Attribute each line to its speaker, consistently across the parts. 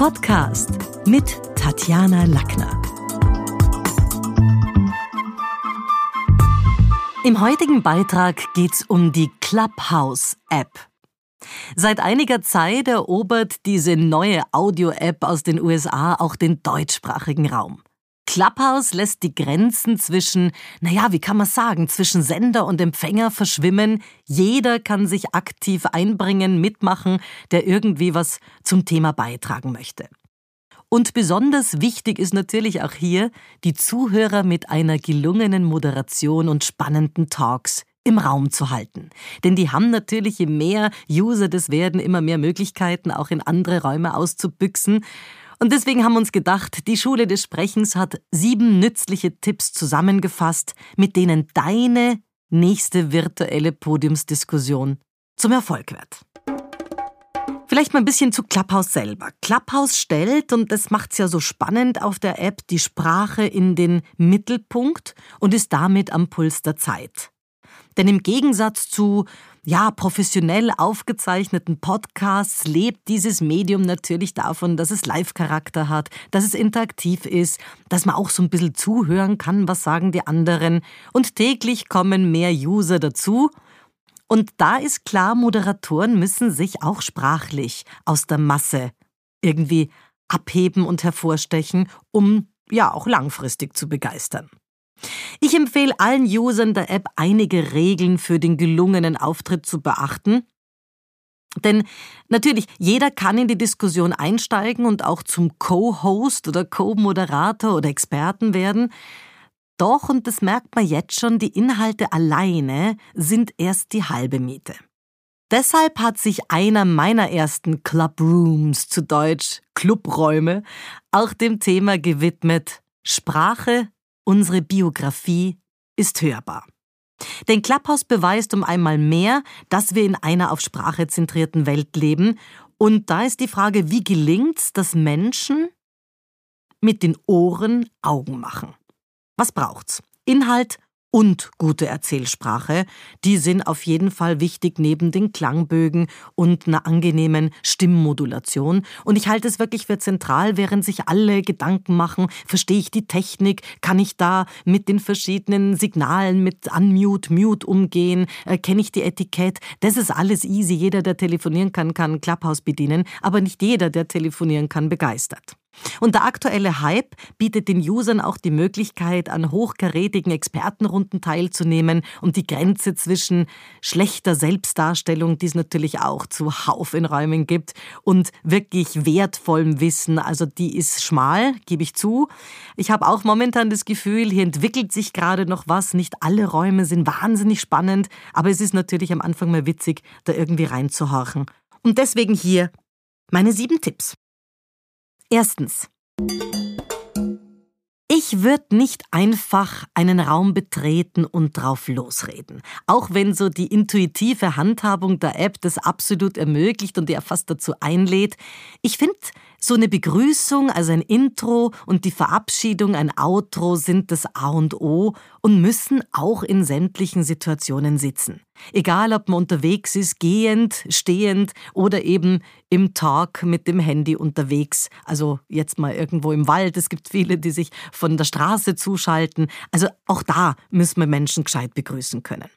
Speaker 1: Podcast mit Tatjana Lackner. Im heutigen Beitrag geht's um die Clubhouse-App. Seit einiger Zeit erobert diese neue Audio-App aus den USA auch den deutschsprachigen Raum. Clubhouse lässt die Grenzen zwischen, naja, wie kann man sagen, zwischen Sender und Empfänger verschwimmen. Jeder kann sich aktiv einbringen, mitmachen, der irgendwie was zum Thema beitragen möchte. Und besonders wichtig ist natürlich auch hier, die Zuhörer mit einer gelungenen Moderation und spannenden Talks im Raum zu halten. Denn die haben natürlich, je mehr User das werden, immer mehr Möglichkeiten, auch in andere Räume auszubüchsen. Und deswegen haben wir uns gedacht, die Schule des Sprechens hat sieben nützliche Tipps zusammengefasst, mit denen deine nächste virtuelle Podiumsdiskussion zum Erfolg wird. Vielleicht mal ein bisschen zu Clubhouse selber. Clubhouse stellt, und das macht's ja so spannend auf der App, die Sprache in den Mittelpunkt und ist damit am Puls der Zeit. Denn im Gegensatz zu ja, professionell aufgezeichneten Podcasts lebt dieses Medium natürlich davon, dass es Live-Charakter hat, dass es interaktiv ist, dass man auch so ein bisschen zuhören kann, was sagen die anderen. Und täglich kommen mehr User dazu. Und da ist klar, Moderatoren müssen sich auch sprachlich aus der Masse irgendwie abheben und hervorstechen, um ja auch langfristig zu begeistern. Ich empfehle allen Usern der App einige Regeln für den gelungenen Auftritt zu beachten. Denn natürlich, jeder kann in die Diskussion einsteigen und auch zum Co-Host oder Co-Moderator oder Experten werden. Doch, und das merkt man jetzt schon, die Inhalte alleine sind erst die halbe Miete. Deshalb hat sich einer meiner ersten Clubrooms, zu Deutsch Clubräume, auch dem Thema gewidmet Sprache Unsere Biografie ist hörbar. Denn Clubhouse beweist um einmal mehr, dass wir in einer auf Sprache zentrierten Welt leben. Und da ist die Frage, wie gelingt's, dass Menschen mit den Ohren Augen machen? Was braucht's? Inhalt und gute Erzählsprache, die sind auf jeden Fall wichtig neben den Klangbögen und einer angenehmen Stimmmodulation. Und ich halte es wirklich für zentral, während sich alle Gedanken machen, verstehe ich die Technik, kann ich da mit den verschiedenen Signalen, mit Unmute, Mute umgehen, äh, kenne ich die Etikett. Das ist alles easy. Jeder, der telefonieren kann, kann Clubhouse bedienen, aber nicht jeder, der telefonieren kann, begeistert. Und der aktuelle Hype bietet den Usern auch die Möglichkeit, an hochkarätigen Expertenrunden teilzunehmen und die Grenze zwischen schlechter Selbstdarstellung, die es natürlich auch zuhauf in Räumen gibt, und wirklich wertvollem Wissen, also die ist schmal, gebe ich zu. Ich habe auch momentan das Gefühl, hier entwickelt sich gerade noch was. Nicht alle Räume sind wahnsinnig spannend, aber es ist natürlich am Anfang mal witzig, da irgendwie reinzuhorchen. Und deswegen hier meine sieben Tipps. Erstens. Ich würde nicht einfach einen Raum betreten und drauf losreden. Auch wenn so die intuitive Handhabung der App das absolut ermöglicht und ja fast dazu einlädt. Ich finde, so eine Begrüßung, also ein Intro und die Verabschiedung, ein Outro sind das A und O und müssen auch in sämtlichen Situationen sitzen. Egal, ob man unterwegs ist, gehend, stehend oder eben im Talk mit dem Handy unterwegs. Also jetzt mal irgendwo im Wald. Es gibt viele, die sich von der Straße zuschalten. Also auch da müssen wir Menschen gescheit begrüßen können.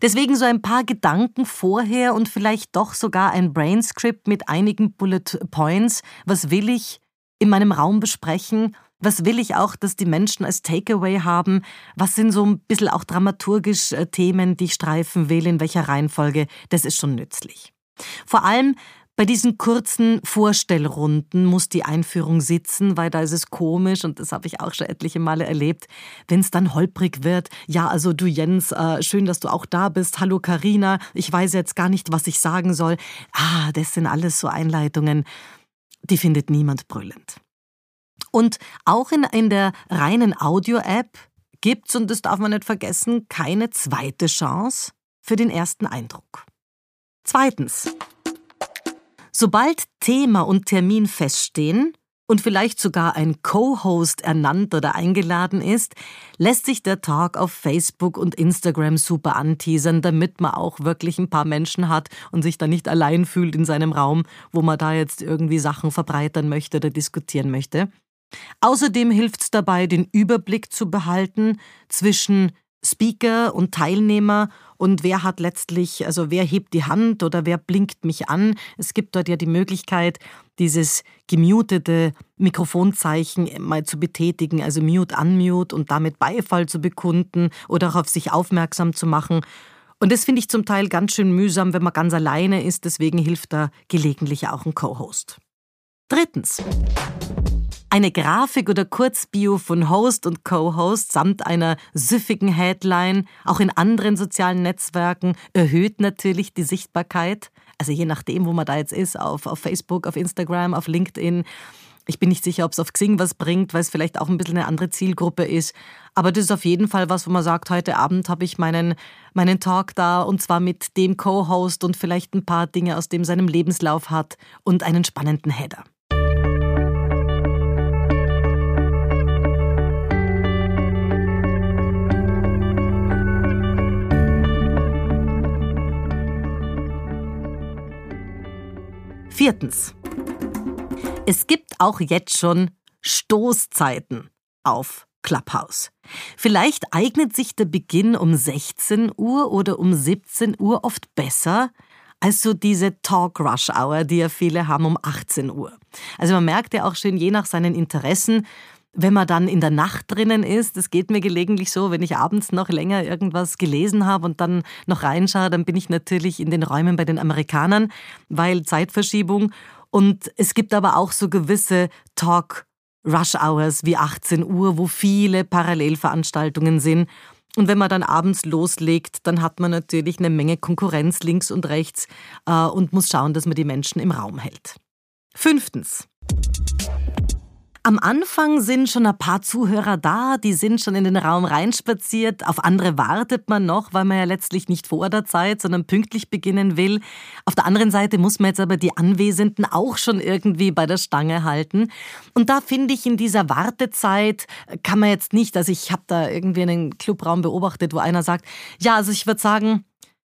Speaker 1: Deswegen so ein paar Gedanken vorher und vielleicht doch sogar ein Brainscript mit einigen Bullet Points. Was will ich in meinem Raum besprechen? Was will ich auch, dass die Menschen als Takeaway haben? Was sind so ein bisschen auch dramaturgisch äh, Themen, die ich streifen will? In welcher Reihenfolge? Das ist schon nützlich. Vor allem bei diesen kurzen Vorstellrunden muss die Einführung sitzen, weil da ist es komisch und das habe ich auch schon etliche Male erlebt, wenn es dann holprig wird. Ja, also du Jens, äh, schön, dass du auch da bist. Hallo Karina, ich weiß jetzt gar nicht, was ich sagen soll. Ah, das sind alles so Einleitungen, die findet niemand brüllend. Und auch in, in der reinen Audio-App gibt's, und das darf man nicht vergessen, keine zweite Chance für den ersten Eindruck. Zweitens. Sobald Thema und Termin feststehen und vielleicht sogar ein Co-Host ernannt oder eingeladen ist, lässt sich der Talk auf Facebook und Instagram super anteasern, damit man auch wirklich ein paar Menschen hat und sich da nicht allein fühlt in seinem Raum, wo man da jetzt irgendwie Sachen verbreitern möchte oder diskutieren möchte. Außerdem hilft es dabei, den Überblick zu behalten zwischen Speaker und Teilnehmer und wer hat letztlich, also wer hebt die Hand oder wer blinkt mich an. Es gibt dort ja die Möglichkeit, dieses gemutete Mikrofonzeichen mal zu betätigen, also Mute, Unmute und damit Beifall zu bekunden oder auch auf sich aufmerksam zu machen. Und das finde ich zum Teil ganz schön mühsam, wenn man ganz alleine ist, deswegen hilft da gelegentlich auch ein Co-Host. Drittens. Eine Grafik oder Kurzbio von Host und Co-Host samt einer süffigen Headline, auch in anderen sozialen Netzwerken, erhöht natürlich die Sichtbarkeit. Also je nachdem, wo man da jetzt ist, auf, auf Facebook, auf Instagram, auf LinkedIn. Ich bin nicht sicher, ob es auf Xing was bringt, weil es vielleicht auch ein bisschen eine andere Zielgruppe ist. Aber das ist auf jeden Fall was, wo man sagt, heute Abend habe ich meinen, meinen Talk da und zwar mit dem Co-Host und vielleicht ein paar Dinge aus dem seinem Lebenslauf hat und einen spannenden Header. Viertens. Es gibt auch jetzt schon Stoßzeiten auf Clubhouse. Vielleicht eignet sich der Beginn um 16 Uhr oder um 17 Uhr oft besser als so diese Talk Rush Hour, die ja viele haben um 18 Uhr. Also man merkt ja auch schön, je nach seinen Interessen, wenn man dann in der Nacht drinnen ist, das geht mir gelegentlich so, wenn ich abends noch länger irgendwas gelesen habe und dann noch reinschaue, dann bin ich natürlich in den Räumen bei den Amerikanern, weil Zeitverschiebung. Und es gibt aber auch so gewisse Talk Rush Hours wie 18 Uhr, wo viele Parallelveranstaltungen sind. Und wenn man dann abends loslegt, dann hat man natürlich eine Menge Konkurrenz links und rechts äh, und muss schauen, dass man die Menschen im Raum hält. Fünftens. Am Anfang sind schon ein paar Zuhörer da, die sind schon in den Raum reinspaziert. Auf andere wartet man noch, weil man ja letztlich nicht vor der Zeit, sondern pünktlich beginnen will. Auf der anderen Seite muss man jetzt aber die Anwesenden auch schon irgendwie bei der Stange halten. Und da finde ich, in dieser Wartezeit kann man jetzt nicht, also ich habe da irgendwie einen Clubraum beobachtet, wo einer sagt, ja, also ich würde sagen,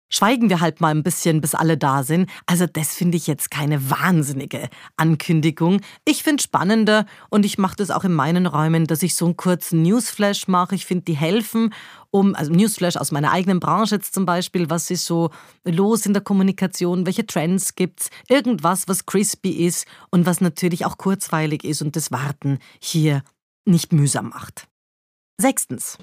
Speaker 1: schweigen wir halt mal ein bisschen, bis alle da sind. Also das finde ich jetzt keine wahnsinnige Ankündigung. Ich finde spannender und ich mache das auch in meinen Räumen, dass ich so einen kurzen Newsflash mache. Ich finde, die helfen, um, also Newsflash aus meiner eigenen Branche jetzt zum Beispiel, was ist so los in der Kommunikation, welche Trends gibt's, irgendwas, was crispy ist und was natürlich auch kurzweilig ist und das Warten hier nicht mühsam macht. Sechstens.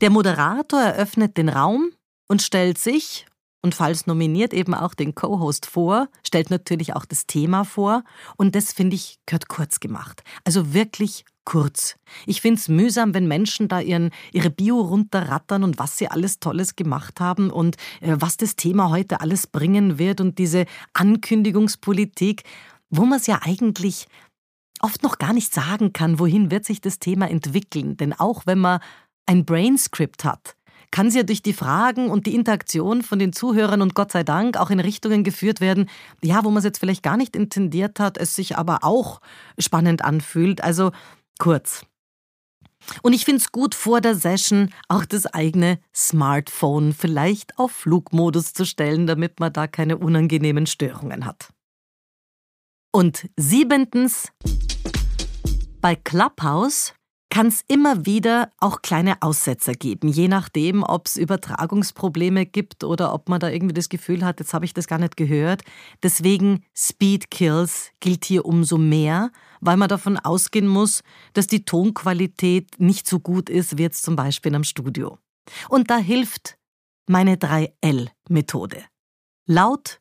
Speaker 1: Der Moderator eröffnet den Raum, und stellt sich und falls nominiert eben auch den Co-Host vor, stellt natürlich auch das Thema vor und das finde ich gehört kurz gemacht. Also wirklich kurz. Ich finde es mühsam, wenn Menschen da ihren, ihre Bio runterrattern und was sie alles Tolles gemacht haben und äh, was das Thema heute alles bringen wird und diese Ankündigungspolitik, wo man es ja eigentlich oft noch gar nicht sagen kann, wohin wird sich das Thema entwickeln. Denn auch wenn man ein Brainscript hat, kann sie ja durch die Fragen und die Interaktion von den Zuhörern und Gott sei Dank auch in Richtungen geführt werden, ja, wo man es jetzt vielleicht gar nicht intendiert hat, es sich aber auch spannend anfühlt. Also kurz. Und ich finde es gut, vor der Session auch das eigene Smartphone vielleicht auf Flugmodus zu stellen, damit man da keine unangenehmen Störungen hat. Und siebentens, bei Clubhouse kann es immer wieder auch kleine Aussetzer geben, je nachdem, ob es Übertragungsprobleme gibt oder ob man da irgendwie das Gefühl hat, jetzt habe ich das gar nicht gehört. Deswegen Speed Kills gilt hier umso mehr, weil man davon ausgehen muss, dass die Tonqualität nicht so gut ist wie jetzt zum Beispiel am Studio. Und da hilft meine 3L-Methode. Laut,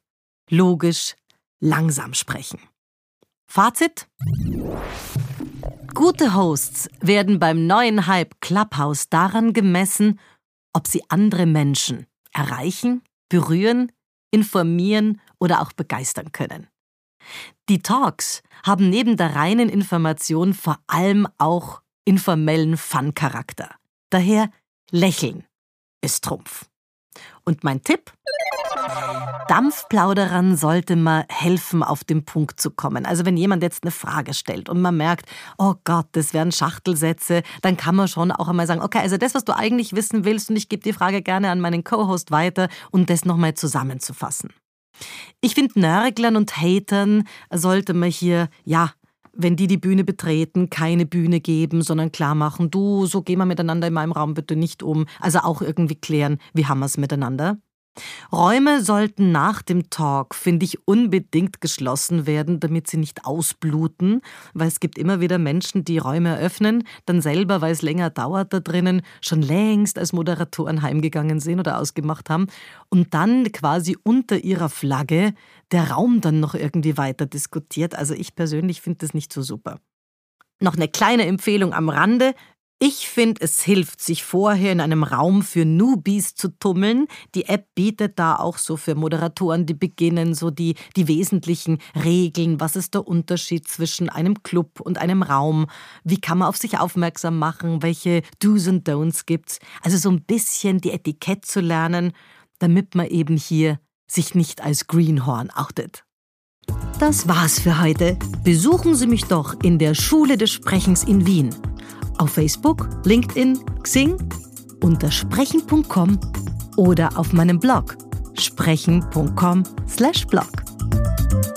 Speaker 1: logisch, langsam sprechen. Fazit? Gute Hosts werden beim neuen Hype Clubhouse daran gemessen, ob sie andere Menschen erreichen, berühren, informieren oder auch begeistern können. Die Talks haben neben der reinen Information vor allem auch informellen Fun-Charakter. Daher lächeln ist Trumpf. Und mein Tipp? Dampfplauderern sollte man helfen, auf den Punkt zu kommen. Also wenn jemand jetzt eine Frage stellt und man merkt, oh Gott, das wären Schachtelsätze, dann kann man schon auch einmal sagen, okay, also das, was du eigentlich wissen willst, und ich gebe die Frage gerne an meinen Co-Host weiter, um das nochmal zusammenzufassen. Ich finde, Nörglern und Hatern sollte man hier, ja, wenn die die Bühne betreten, keine Bühne geben, sondern klar machen, du, so gehen wir miteinander in meinem Raum bitte nicht um. Also auch irgendwie klären, wie haben wir es miteinander. Räume sollten nach dem Talk, finde ich, unbedingt geschlossen werden, damit sie nicht ausbluten, weil es gibt immer wieder Menschen, die Räume eröffnen, dann selber, weil es länger dauert da drinnen, schon längst als Moderatoren heimgegangen sind oder ausgemacht haben und dann quasi unter ihrer Flagge der Raum dann noch irgendwie weiter diskutiert. Also ich persönlich finde das nicht so super. Noch eine kleine Empfehlung am Rande. Ich finde, es hilft, sich vorher in einem Raum für Newbies zu tummeln. Die App bietet da auch so für Moderatoren, die beginnen, so die, die wesentlichen Regeln. Was ist der Unterschied zwischen einem Club und einem Raum? Wie kann man auf sich aufmerksam machen? Welche Do's und Don'ts gibt's? Also so ein bisschen die Etikett zu lernen, damit man eben hier sich nicht als Greenhorn outet. Das war's für heute. Besuchen Sie mich doch in der Schule des Sprechens in Wien auf Facebook, LinkedIn, Xing, unter sprechen.com oder auf meinem Blog sprechen.com/blog.